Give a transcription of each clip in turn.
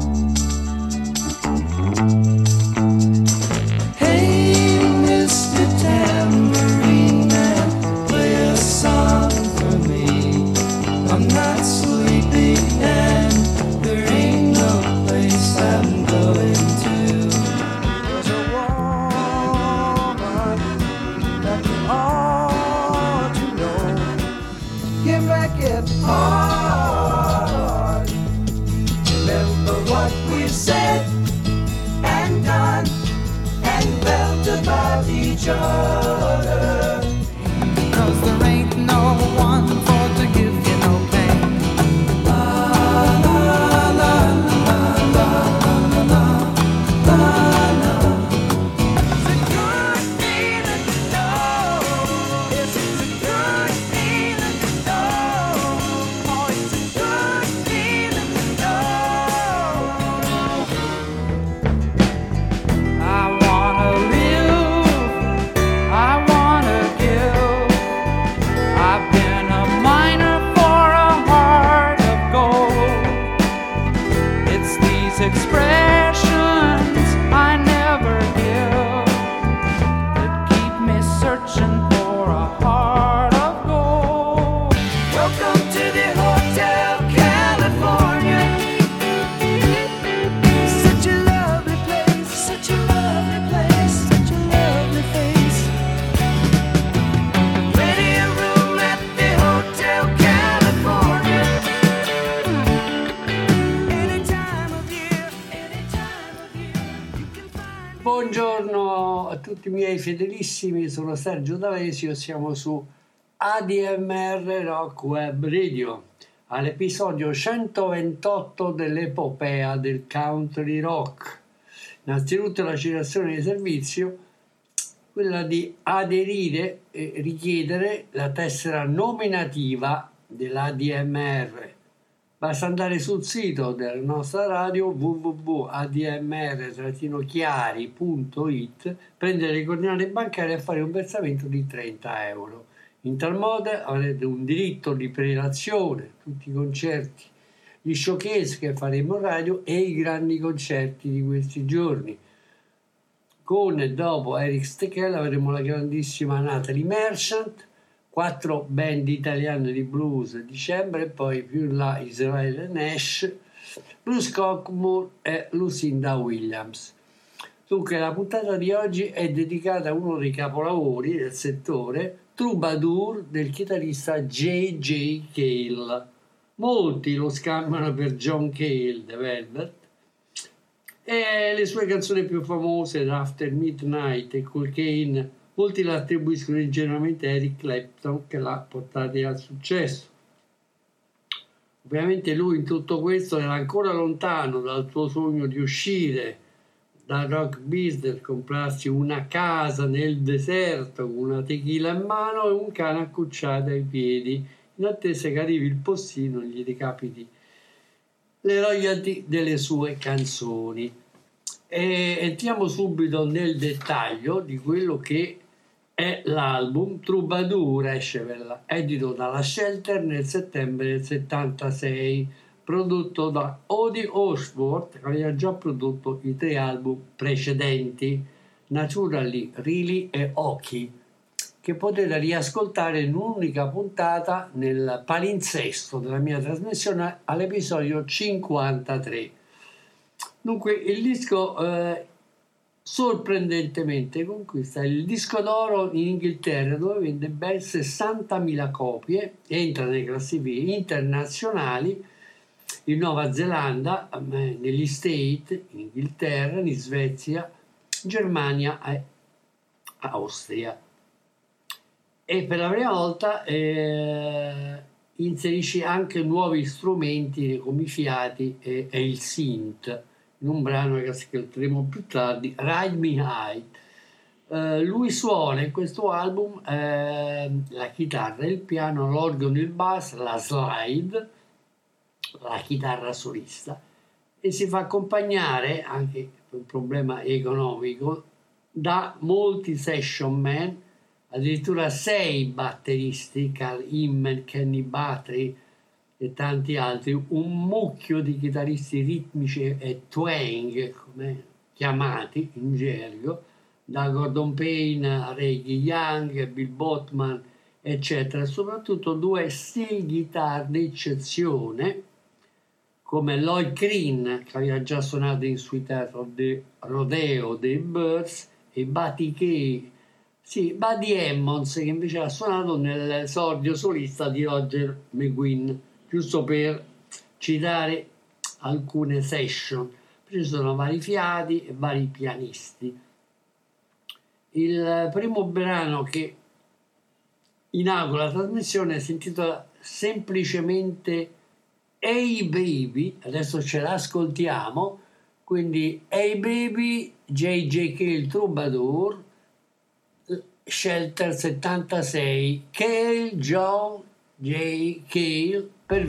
you fedelissimi, sono Sergio D'Alesio, siamo su ADMR Rock Web Radio, all'episodio 128 dell'epopea del country rock. Innanzitutto la citazione di servizio, quella di aderire e richiedere la tessera nominativa dell'ADMR Basta andare sul sito della nostra radio www.admr-chiari.it, prendere le coordinate bancarie e fare un versamento di 30 euro. In tal modo avrete un diritto di prelazione, tutti i concerti, gli showcase che faremo in radio e i grandi concerti di questi giorni. Con e dopo Eric Stechel avremo la grandissima Natalie Merchant, quattro band italiane di blues a dicembre, poi più in là Israele Nash, Bruce Cockmore e Lucinda Williams. Dunque la puntata di oggi è dedicata a uno dei capolavori del settore, Troubadour del chitarrista J.J. Cale. Molti lo scambiano per John Cale, The Velvet, e le sue canzoni più famose, After Midnight e Cocaine, Molti la attribuiscono ingenuamente a Eric Clapton che l'ha portata al successo. Ovviamente lui in tutto questo era ancora lontano dal suo sogno di uscire dal rock business, comprarsi una casa nel deserto con una tequila in mano e un cane accucciato ai piedi, in attesa che arrivi il postino e gli ricapiti le royalty delle sue canzoni. E entriamo subito nel dettaglio di quello che è l'album Troubadour esce edito dalla Shelter nel settembre del 76 prodotto da Odie Osborne che aveva già prodotto i tre album precedenti Naturally, Really e Occhi che potete riascoltare in un'unica puntata nel palinsesto della mia trasmissione all'episodio 53 dunque il disco eh, sorprendentemente conquista il disco d'oro in Inghilterra dove vende ben 60.000 copie, entra nelle classifiche internazionali in Nuova Zelanda, negli Stati, in Inghilterra, in Svezia, Germania e Austria. E per la prima volta eh, inserisce anche nuovi strumenti come i fiati e, e il synth in un brano che ascolteremo più tardi, Ride Me High. Uh, lui suona in questo album uh, la chitarra, il piano, l'organo, il bass, la slide, la chitarra solista e si fa accompagnare anche per un problema economico da molti session man, addirittura sei batteristi, Carl Immen, Kenny Battery, e tanti altri, un mucchio di chitarristi ritmici e twang, come chiamati in gergo, da Gordon Payne a Reggie Young, Bill Botman, eccetera, soprattutto due steel guitar d'eccezione, come Lloyd Green, che aveva già suonato in the Rodeo dei Birds, e Buddy Kay, sì, Buddy Emmons, che invece ha suonato nell'esordio solista di Roger McGuinn, giusto per citare alcune session. Ci sono vari fiati e vari pianisti. Il primo brano che inaugura la trasmissione si intitola semplicemente Hey Baby, adesso ce l'ascoltiamo, quindi Hey Baby, JJK il Troubadour, Shelter 76, Kale, John, J. Kale per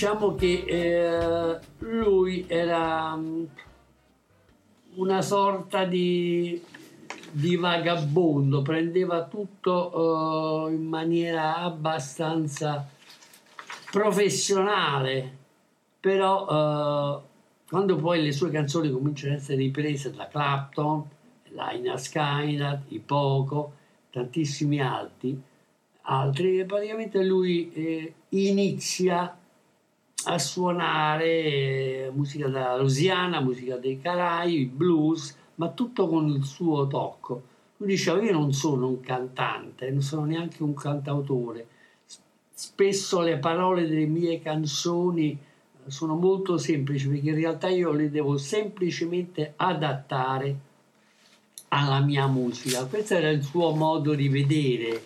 diciamo che eh, lui era mm, una sorta di, di vagabondo, prendeva tutto uh, in maniera abbastanza professionale, però uh, quando poi le sue canzoni cominciano ad essere riprese da Clapton, Lina Skynet, i Poco, tantissimi altri, altri praticamente lui eh, inizia a suonare musica della Louisiana, musica dei Caraibi, blues, ma tutto con il suo tocco. Lui diceva io non sono un cantante, non sono neanche un cantautore. Spesso le parole delle mie canzoni sono molto semplici perché in realtà io le devo semplicemente adattare alla mia musica. Questo era il suo modo di vedere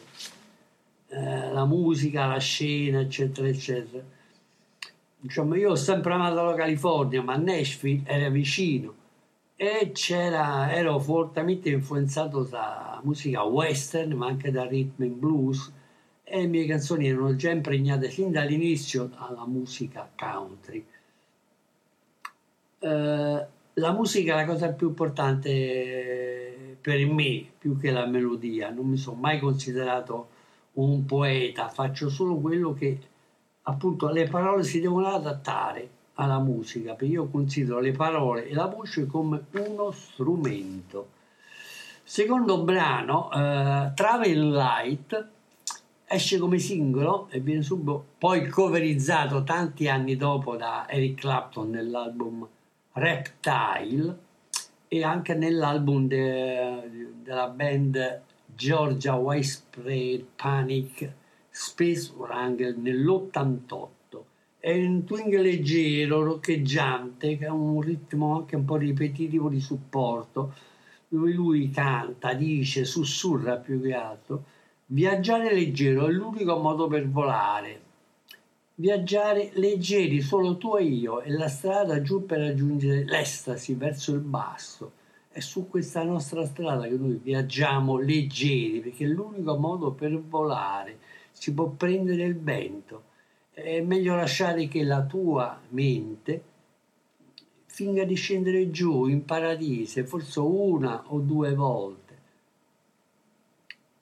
eh, la musica, la scena, eccetera, eccetera. Diciamo, io ho sempre amato la California, ma Nashville era vicino e c'era, ero fortemente influenzato da musica western, ma anche da rhythm and blues e le mie canzoni erano già impregnate sin dall'inizio alla musica country. Eh, la musica è la cosa più importante per me, più che la melodia. Non mi sono mai considerato un poeta, faccio solo quello che appunto le parole si devono adattare alla musica, perché io considero le parole e la voce come uno strumento. Secondo brano, eh, Travel Light esce come singolo e viene subito poi coverizzato tanti anni dopo da Eric Clapton nell'album Reptile e anche nell'album de, della band Georgia Widespread Panic Space Wrangler nell'88. È un twing leggero, roccheggiante, che ha un ritmo anche un po' ripetitivo di supporto, dove lui canta, dice, sussurra più che altro. Viaggiare leggero è l'unico modo per volare. Viaggiare leggeri solo tu e io e la strada giù per raggiungere l'estasi verso il basso. È su questa nostra strada che noi viaggiamo leggeri perché è l'unico modo per volare. Si può prendere il vento. È meglio lasciare che la tua mente finga di scendere giù in paradiso, forse una o due volte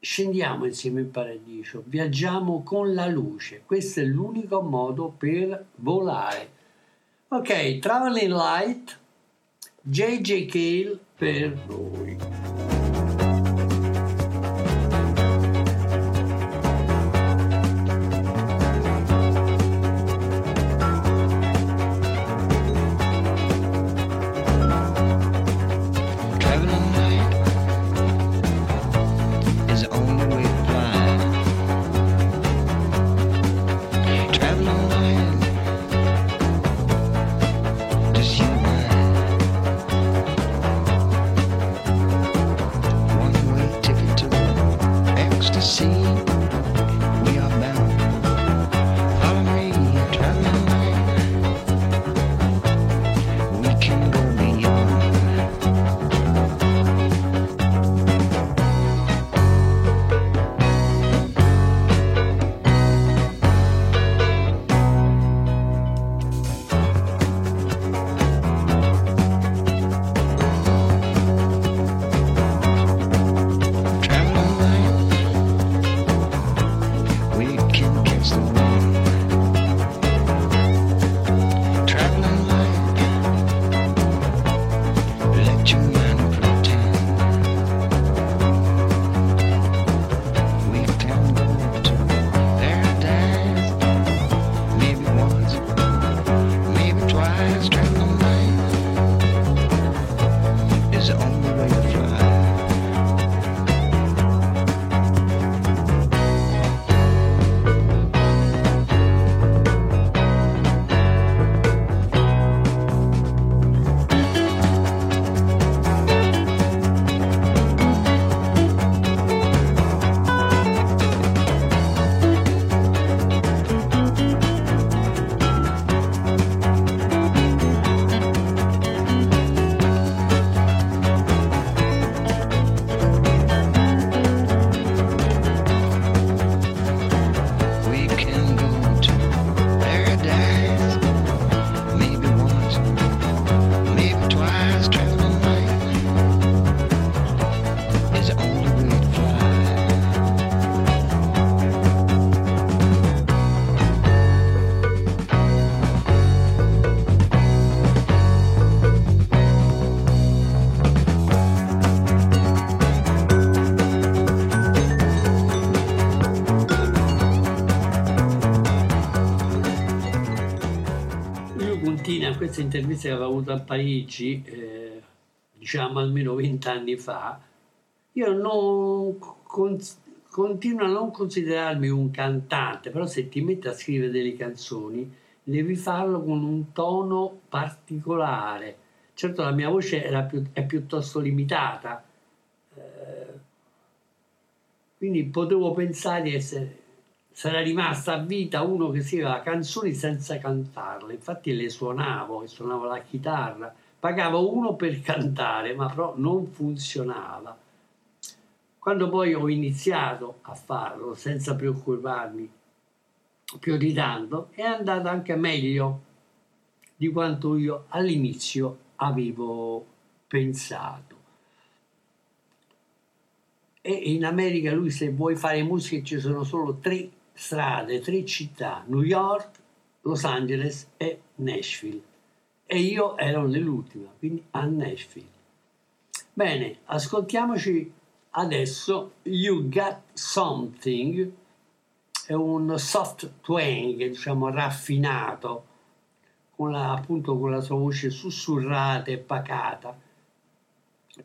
scendiamo insieme in paradiso, viaggiamo con la luce, questo è l'unico modo per volare. Ok, Traveling Light, JJ Cale per voi. Svizzera aveva avuto a Parigi, eh, diciamo almeno vent'anni fa, io non con, continuo a non considerarmi un cantante, però se ti metti a scrivere delle canzoni devi farlo con un tono particolare. Certo la mia voce più, è piuttosto limitata, eh, quindi potevo pensare di essere sarà rimasta a vita uno che scriveva canzoni senza cantarle. Infatti le suonavo, suonavo la chitarra, pagavo uno per cantare, ma però non funzionava. Quando poi ho iniziato a farlo senza preoccuparmi più di tanto, è andato anche meglio di quanto io all'inizio avevo pensato. E in America lui se vuoi fare musica ci sono solo tre strade, tre città, New York, Los Angeles e Nashville. E io ero nell'ultima, quindi a Nashville. Bene, ascoltiamoci adesso You Got Something, è un soft twang, diciamo raffinato, con la, appunto con la sua voce sussurrata e pacata.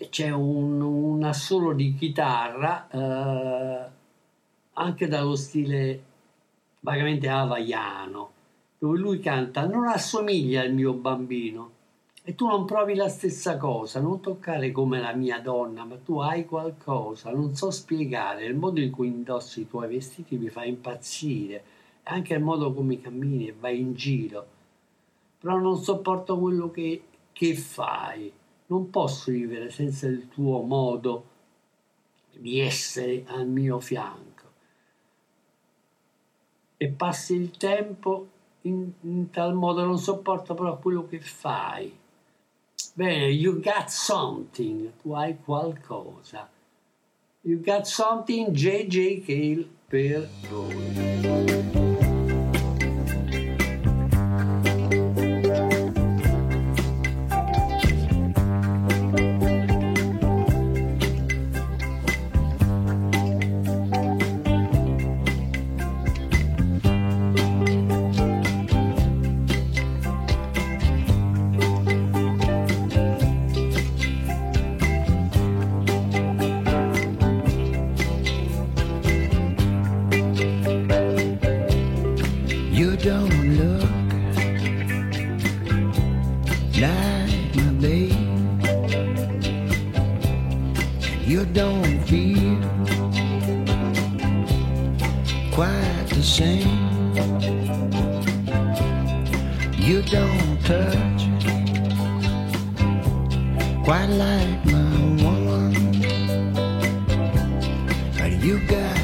C'è un, un assolo di chitarra eh, anche dallo stile vagamente havaiano, dove lui canta non assomiglia al mio bambino e tu non provi la stessa cosa, non toccare come la mia donna, ma tu hai qualcosa, non so spiegare, il modo in cui indossi i tuoi vestiti mi fa impazzire, anche il modo come cammini e vai in giro, però non sopporto quello che, che fai, non posso vivere senza il tuo modo di essere al mio fianco e passi il tempo in, in tal modo non sopporto però quello che fai. Bene, you got something, tu hai qualcosa. You got something, JJ Cale per voi. you don't touch quite like my woman, but you got.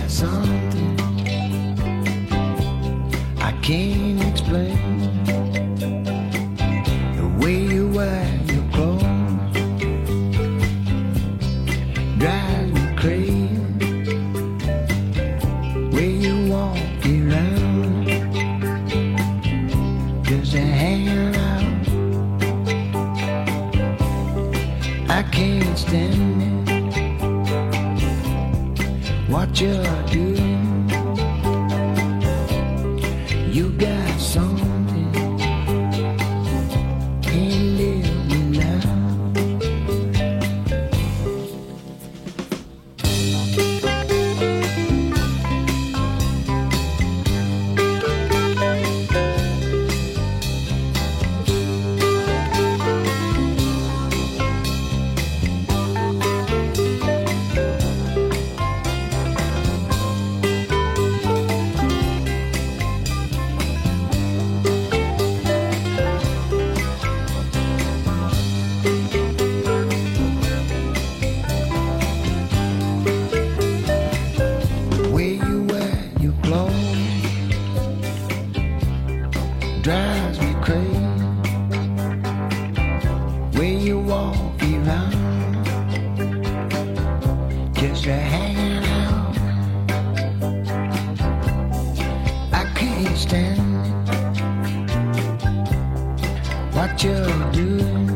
what you're doing.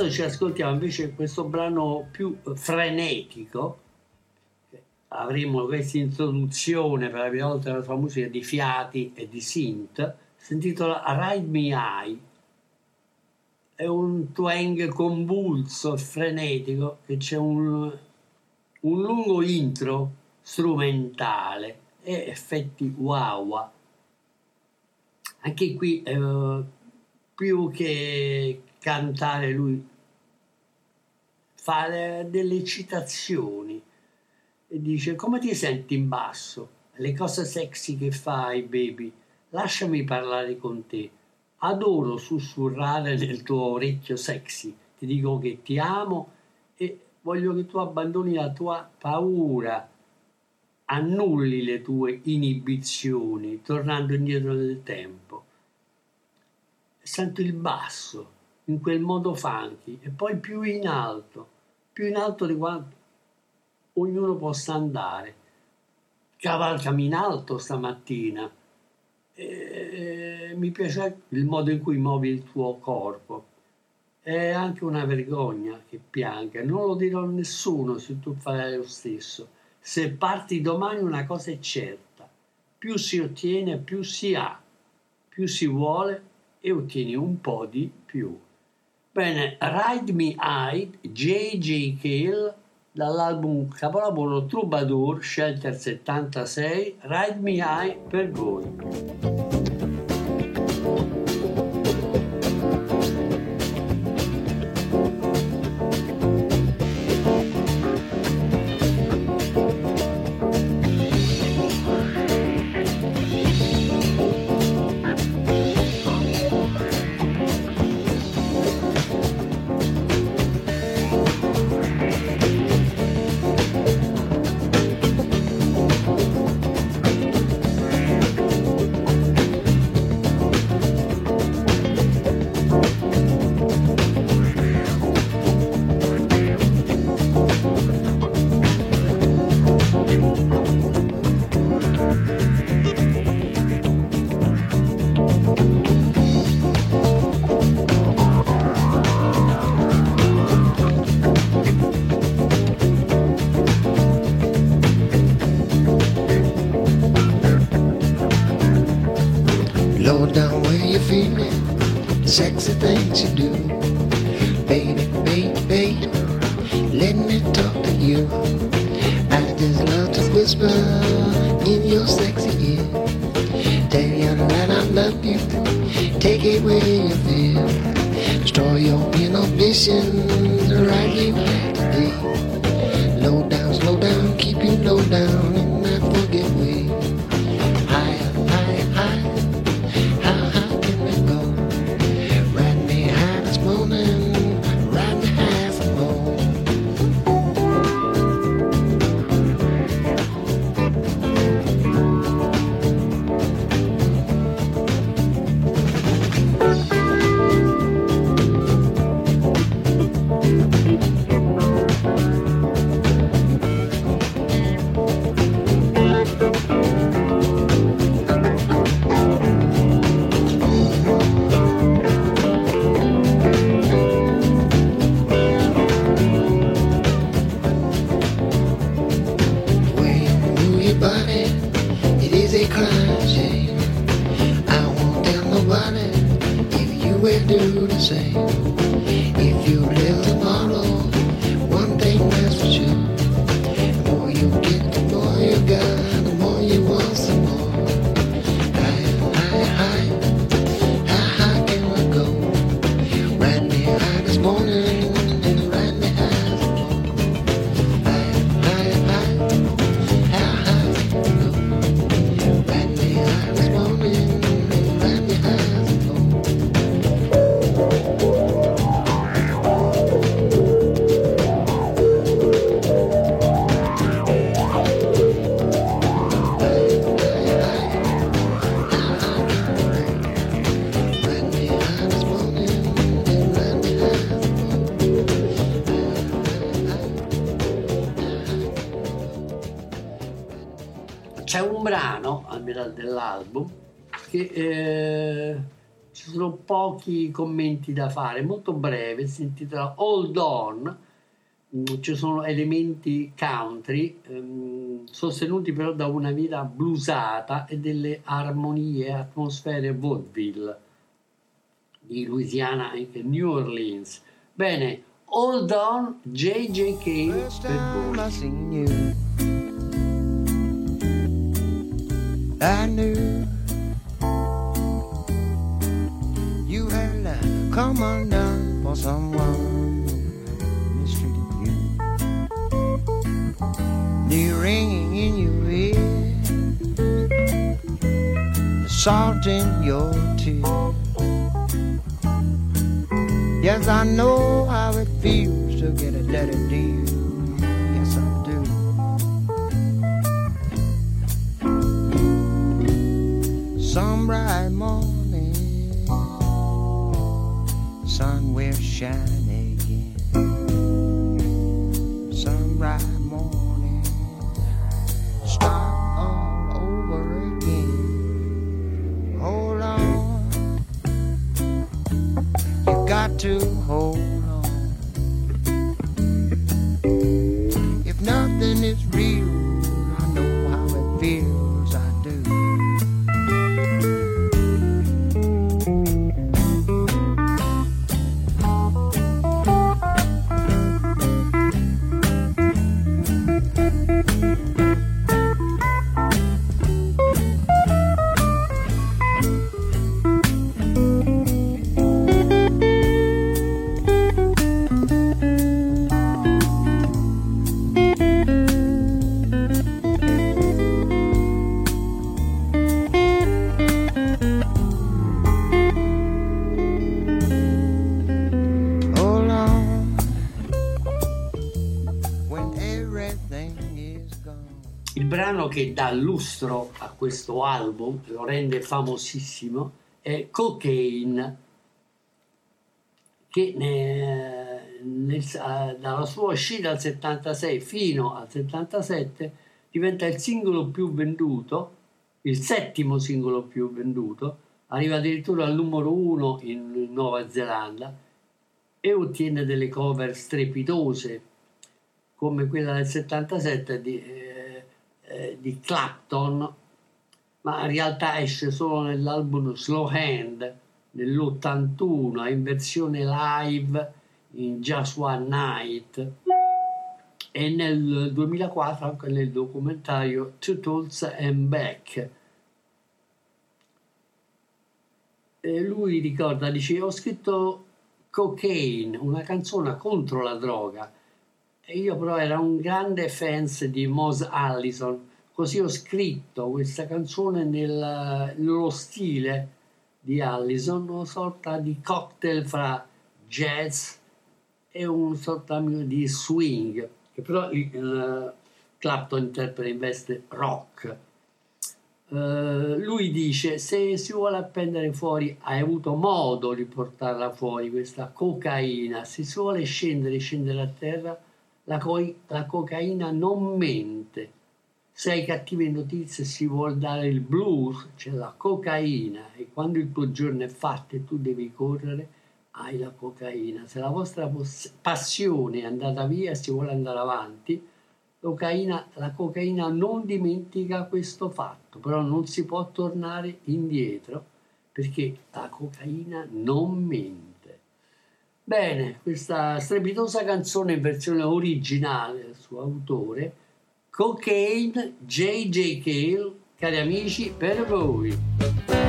Adesso ci ascoltiamo invece questo brano più frenetico. Avremo questa introduzione per la prima volta nella sua musica di fiati e di synth. Si intitola Ride Me High. È un twang convulso frenetico che c'è un, un lungo intro strumentale e effetti wow. Anche qui eh, più che cantare lui fa delle citazioni e dice come ti senti in basso? Le cose sexy che fai baby? Lasciami parlare con te. Adoro sussurrare nel tuo orecchio sexy. Ti dico che ti amo e voglio che tu abbandoni la tua paura. Annulli le tue inibizioni tornando indietro nel tempo. Sento il basso in quel modo funky e poi più in alto, più in alto di quanto ognuno possa andare. Cavalcami in alto stamattina. E mi piace il modo in cui muovi il tuo corpo. È anche una vergogna che pianga, non lo dirò a nessuno se tu farai lo stesso. Se parti domani una cosa è certa, più si ottiene, più si ha, più si vuole e ottieni un po' di più. Bene, Ride Me High, J.J. Cale, dall'album capolavoro Troubadour, Shelter 76, Ride Me High per voi. che eh, ci sono pochi commenti da fare, molto breve, si intitola Hold On, mm, ci sono elementi country ehm, sostenuti però da una vita blusata e delle armonie, atmosfere vaudeville di Louisiana e New Orleans. Bene, Hold On JJ Kane per voi. I knew come undone for someone mistreated you. The ringing in your ear, the salt in your tears. Yes, I know how it feels to get a dirty deal. Shine che dà lustro a questo album, lo rende famosissimo, è Cocaine, che ne- nel- eh, dalla sua uscita al 76 fino al 77 diventa il singolo più venduto, il settimo singolo più venduto, arriva addirittura al numero uno in Nuova Zelanda e ottiene delle cover strepitose come quella del 77 di, eh, eh, di Clapton, ma in realtà esce solo nell'album Slow Hand nell'81 in versione live in Just One Night e nel 2004 anche nel documentario Two Tools and Back. E lui ricorda, dice, ho scritto Cocaine, una canzone contro la droga. E io però ero un grande fan di Mose Allison, così ho scritto questa canzone nel, nello stile di Allison, una sorta di cocktail fra jazz e un sorta di swing, che però il, il Clapton interpreta in veste rock. Eh, lui dice se si vuole appendere fuori hai avuto modo di portarla fuori questa cocaina se si vuole scendere scendere a terra la, coi- la cocaina non mente se hai cattive notizie si vuole dare il blues c'è la cocaina e quando il tuo giorno è fatto e tu devi correre hai la cocaina se la vostra passione è andata via e si vuole andare avanti la cocaina non dimentica questo fatto, però non si può tornare indietro perché la cocaina non mente. Bene, questa strepitosa canzone in versione originale del suo autore, Cocaine J.J. Cale, cari amici, per voi.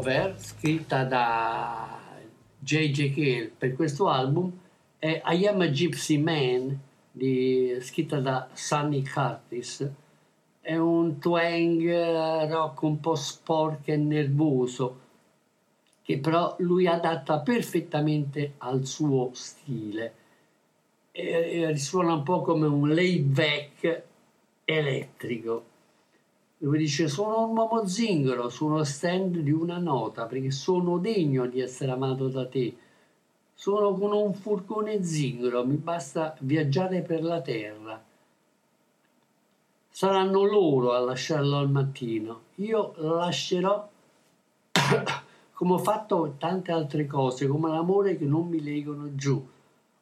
Cover scritta da J.J. Cale per questo album è I Am a Gypsy Man, di, scritta da Sonny Curtis. È un twang eh, rock un po' sporco e nervoso, che però lui adatta perfettamente al suo stile. E, e risuona un po' come un laid back elettrico. Lui dice sono un uomo zingaro su uno stand di una nota perché sono degno di essere amato da te. Sono con un furgone zingaro, mi basta viaggiare per la terra. Saranno loro a lasciarlo al mattino. Io lascerò come ho fatto tante altre cose, come l'amore che non mi legano giù.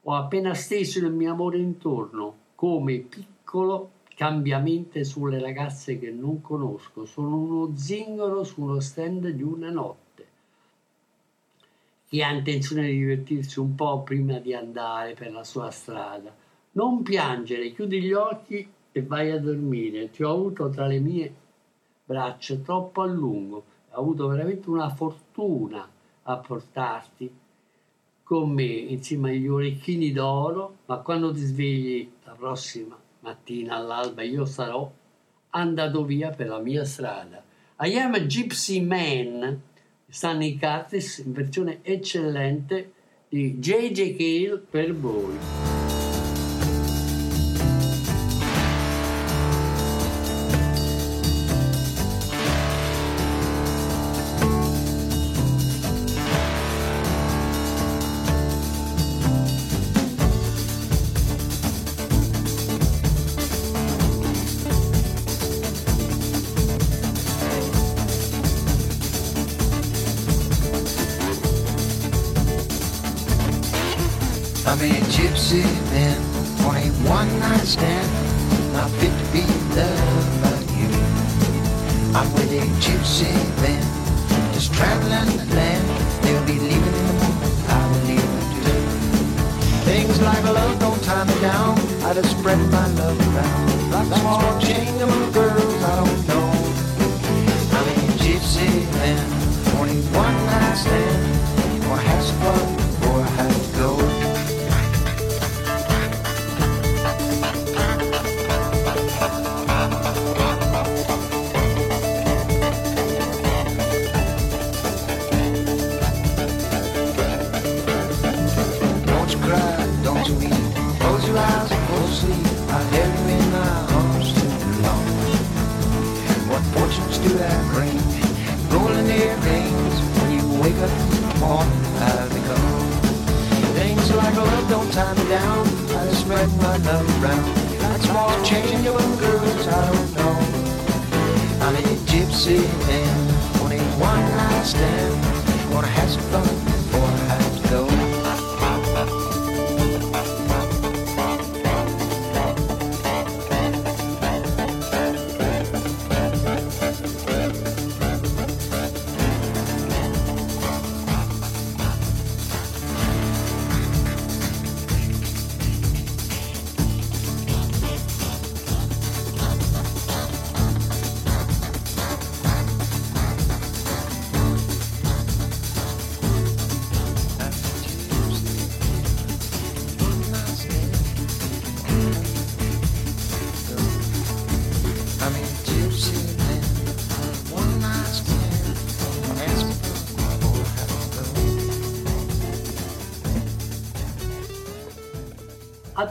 Ho appena steso il mio amore intorno, come piccolo cambiamento sulle ragazze che non conosco. Sono uno zingaro su uno stand di una notte. Chi ha intenzione di divertirsi un po' prima di andare per la sua strada. Non piangere, chiudi gli occhi e vai a dormire. Ti ho avuto tra le mie braccia troppo a lungo ho avuto veramente una fortuna a portarti con me insieme agli orecchini d'oro, ma quando ti svegli la prossima mattina all'alba io sarò andato via per la mia strada. I am a Gypsy Man, Stanley Curtis in versione eccellente di J.J. Cale per voi. fancy man Only one last stand. Wanna have some fun?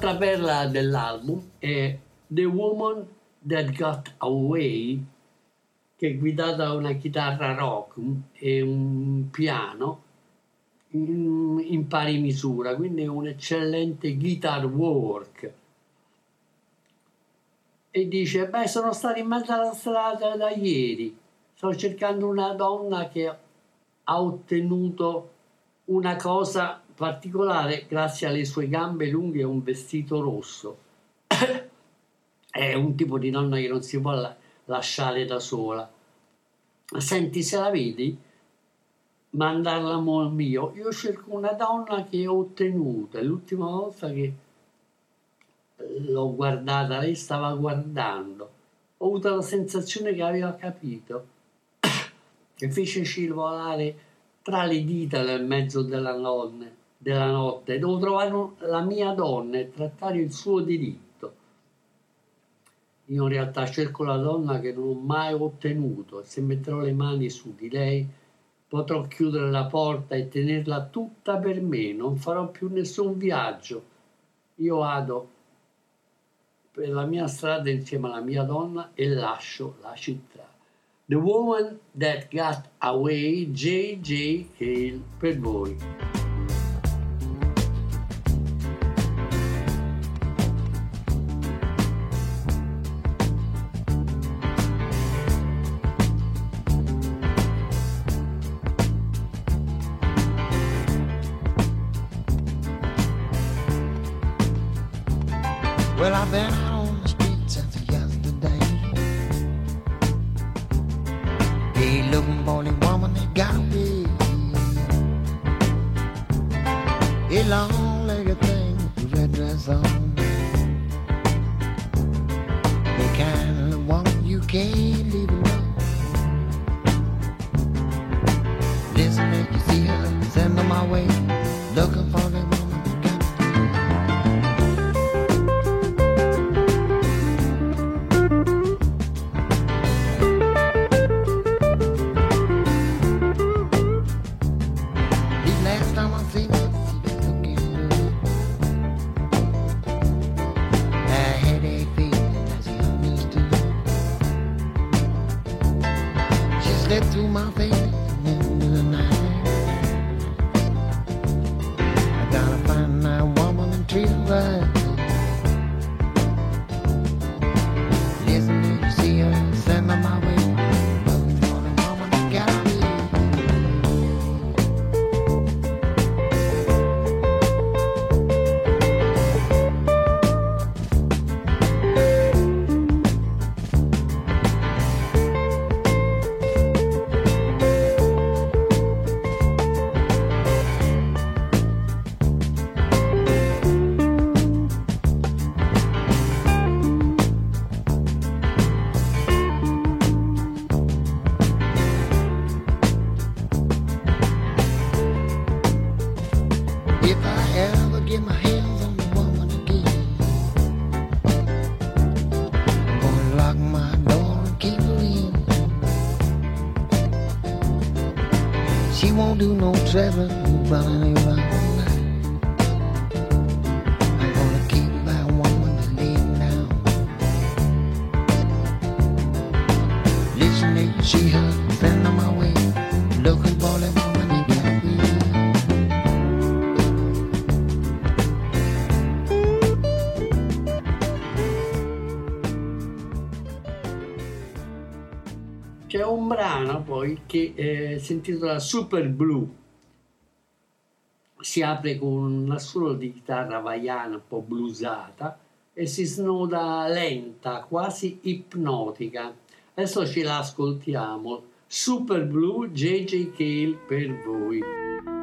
Altra perla dell'album è The Woman That Got Away, che è guidata da una chitarra rock e un piano in, in pari misura, quindi è un eccellente guitar work. E dice, beh, sono stato in mezzo alla strada da ieri, sto cercando una donna che ha ottenuto una cosa particolare grazie alle sue gambe lunghe e un vestito rosso. È un tipo di donna che non si può la- lasciare da sola. Senti, se la vedi, mandarla al mio. Io cerco una donna che ho ottenuto. È l'ultima volta che l'ho guardata, lei stava guardando. Ho avuto la sensazione che aveva capito. che fece scivolare tra le dita nel mezzo della, nonne, della notte. Devo trovare la mia donna e trattare il suo diritto. Io in realtà cerco la donna che non ho mai ottenuto e se metterò le mani su di lei potrò chiudere la porta e tenerla tutta per me, non farò più nessun viaggio. Io vado per la mia strada insieme alla mia donna e lascio la città. The Woman That Got Away, J.J. Hale per voi. Traveling, running around all night. I'm gonna keep that woman laying down. Listen, if you see her, send her my way. Looking for that woman me. C'è un brano poi che eh, si intitola Super Blue. Si apre con un assolo di chitarra vaiana un po' bluesata e si snoda lenta, quasi ipnotica. Adesso ce la ascoltiamo. Super Blue JJ Cale per voi.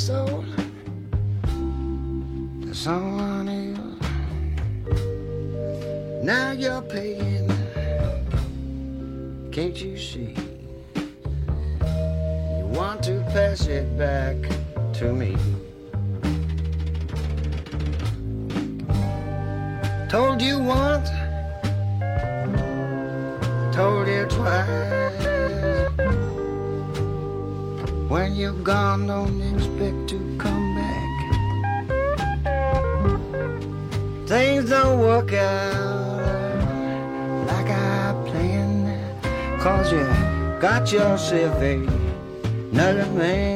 soul. The soul. Got yourself another man.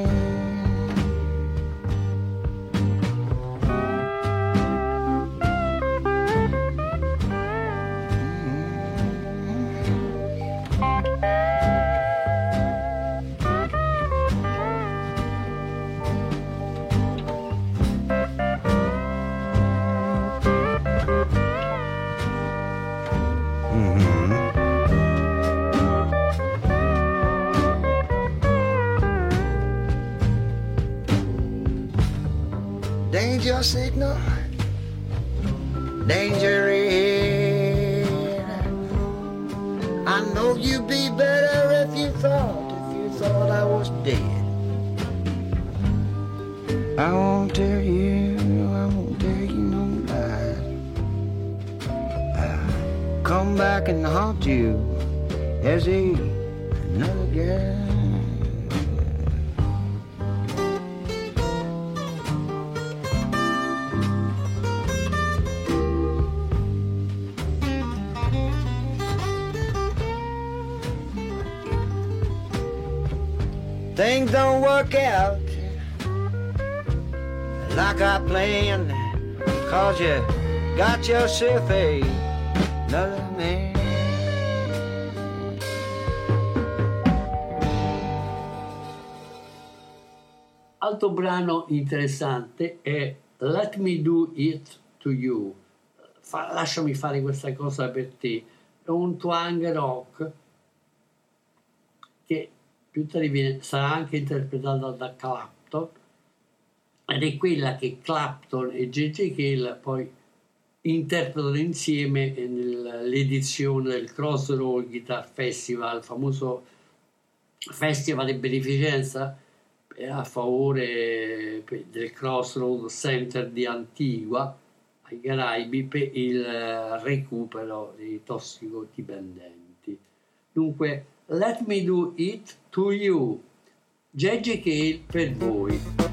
Got yourself another man. Altro brano interessante è Let Me Do It To You. Fa- lasciami fare questa cosa per te. È un twang rock che più tardi viene- sarà anche interpretata da Clapton ed è quella che Clapton e J.J. Cale poi interpretano insieme nell'edizione del Crossroad Guitar Festival, il famoso festival di beneficenza eh, a favore eh, del Crossroad Center di Antigua ai Caraibi per il eh, recupero dei tossicodipendenti. Dunque, Let Me Do It To You, J.J. Cale per voi.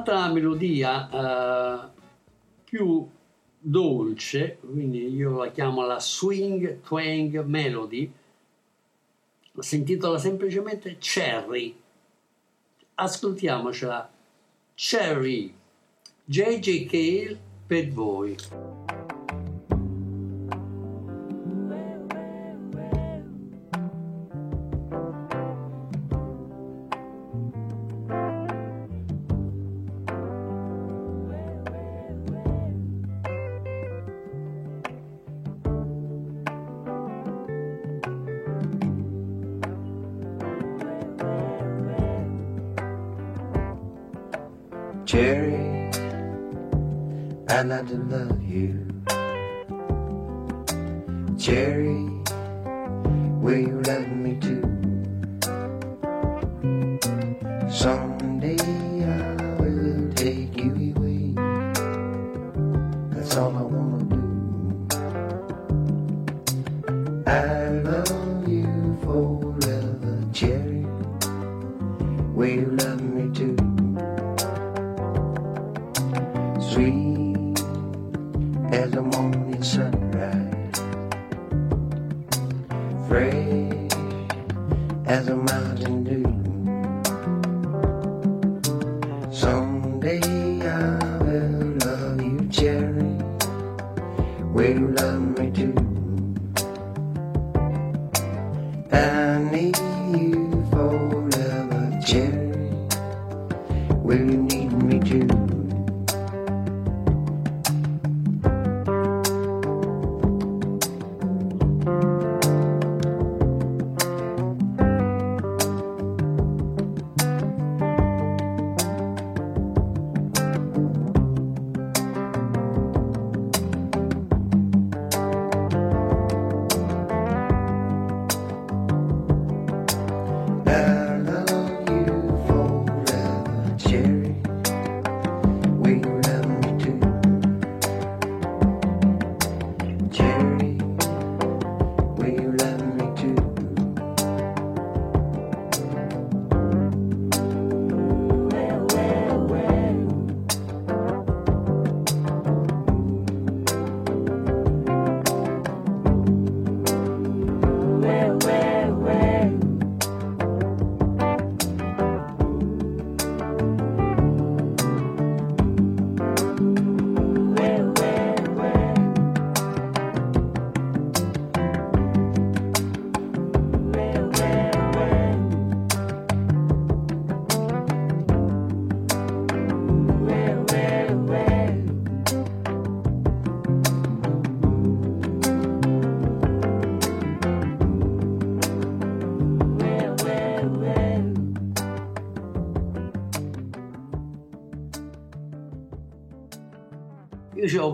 Altra melodia eh, più dolce, quindi io la chiamo la swing twang melody, si intitola semplicemente Cherry. Ascoltiamocela. Cherry, J.J. Cale per voi. Cherry, I'd like to love you. Cherry, will you love me too? Someday I will take you away. That's all I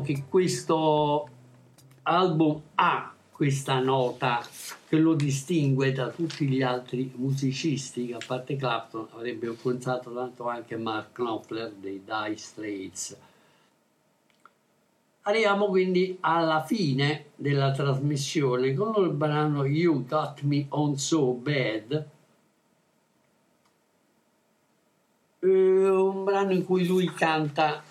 Che questo album ha questa nota che lo distingue da tutti gli altri musicisti che a parte Clapton avrebbe pensato tanto anche Mark Knopfler dei Dire Straits. Arriviamo quindi alla fine della trasmissione con il brano You Got Me On So Bad, Eh, un brano in cui lui canta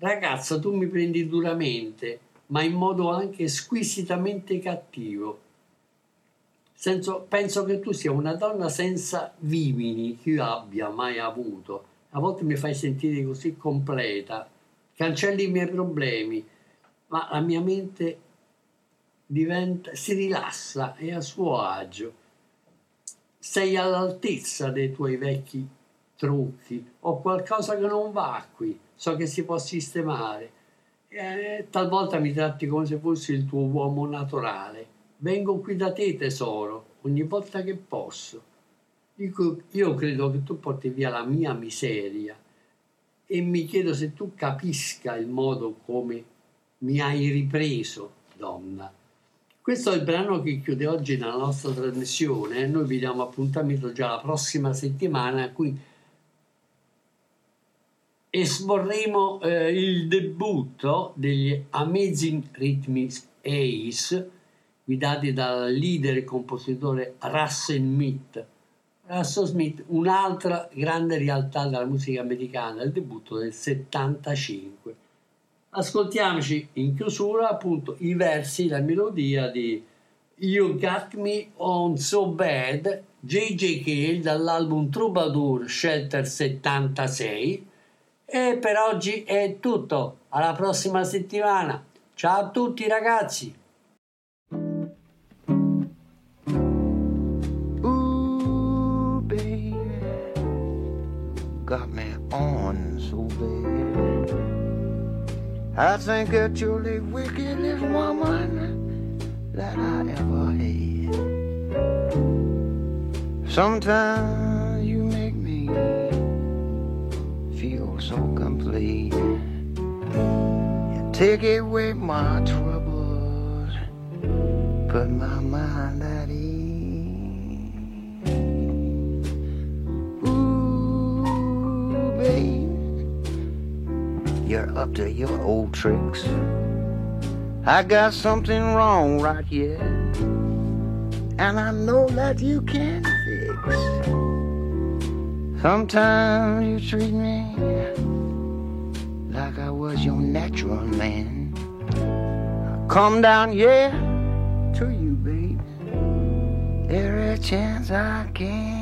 Ragazza, tu mi prendi duramente, ma in modo anche squisitamente cattivo. Senso- penso che tu sia una donna senza vimini che io abbia mai avuto. A volte mi fai sentire così completa, cancelli i miei problemi, ma la mia mente diventa, si rilassa, è a suo agio. Sei all'altezza dei tuoi vecchi trucchi, ho qualcosa che non va qui, so che si può sistemare. Eh, talvolta mi tratti come se fossi il tuo uomo naturale. Vengo qui da te, tesoro, ogni volta che posso. Dico, io credo che tu porti via la mia miseria e mi chiedo se tu capisca il modo come mi hai ripreso, donna. Questo è il brano che chiude oggi la nostra trasmissione. Noi vi diamo appuntamento già la prossima settimana a esporremo eh, il debutto degli Amazing Rhythmic Ace guidati dal leader e compositore Russell Smith. Russell Smith, un'altra grande realtà della musica americana, il debutto del 75. Ascoltiamoci in chiusura appunto i versi, la melodia di You Got Me On So Bad, J.J. Cale dall'album Troubadour Shelter 76. E per oggi è tutto, alla prossima settimana. Ciao a tutti ragazzi! Got me on so bad. I think that you're the wickedest woman that I ever had. Sometimes you make me feel so complete. You take away my troubles, put my mind at ease. Ooh, babe, you're up to your old tricks. I got something wrong right here, and I know that you can fix. Sometimes you treat me like I was your natural man. I come down here to you, babe, every chance I can.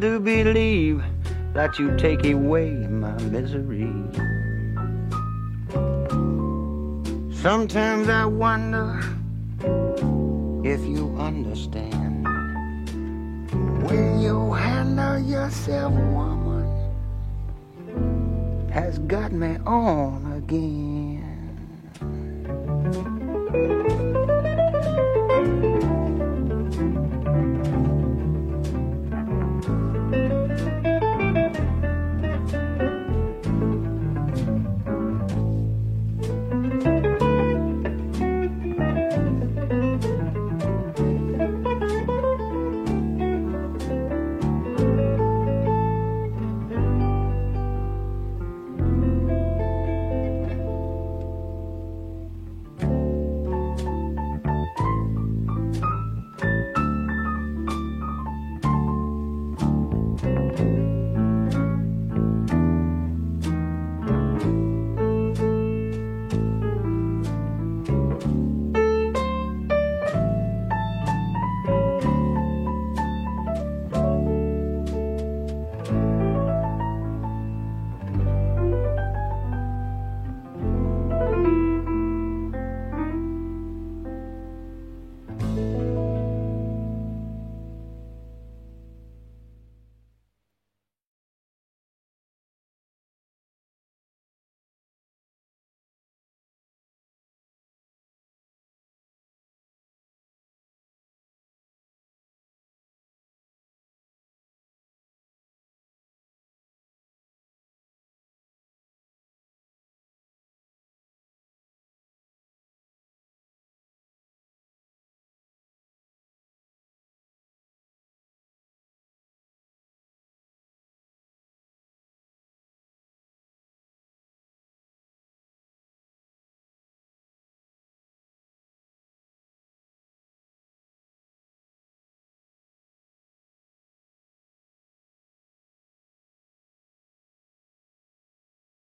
Do believe that you take away my misery. Sometimes I wonder if you understand when you handle yourself, woman, has got me on again.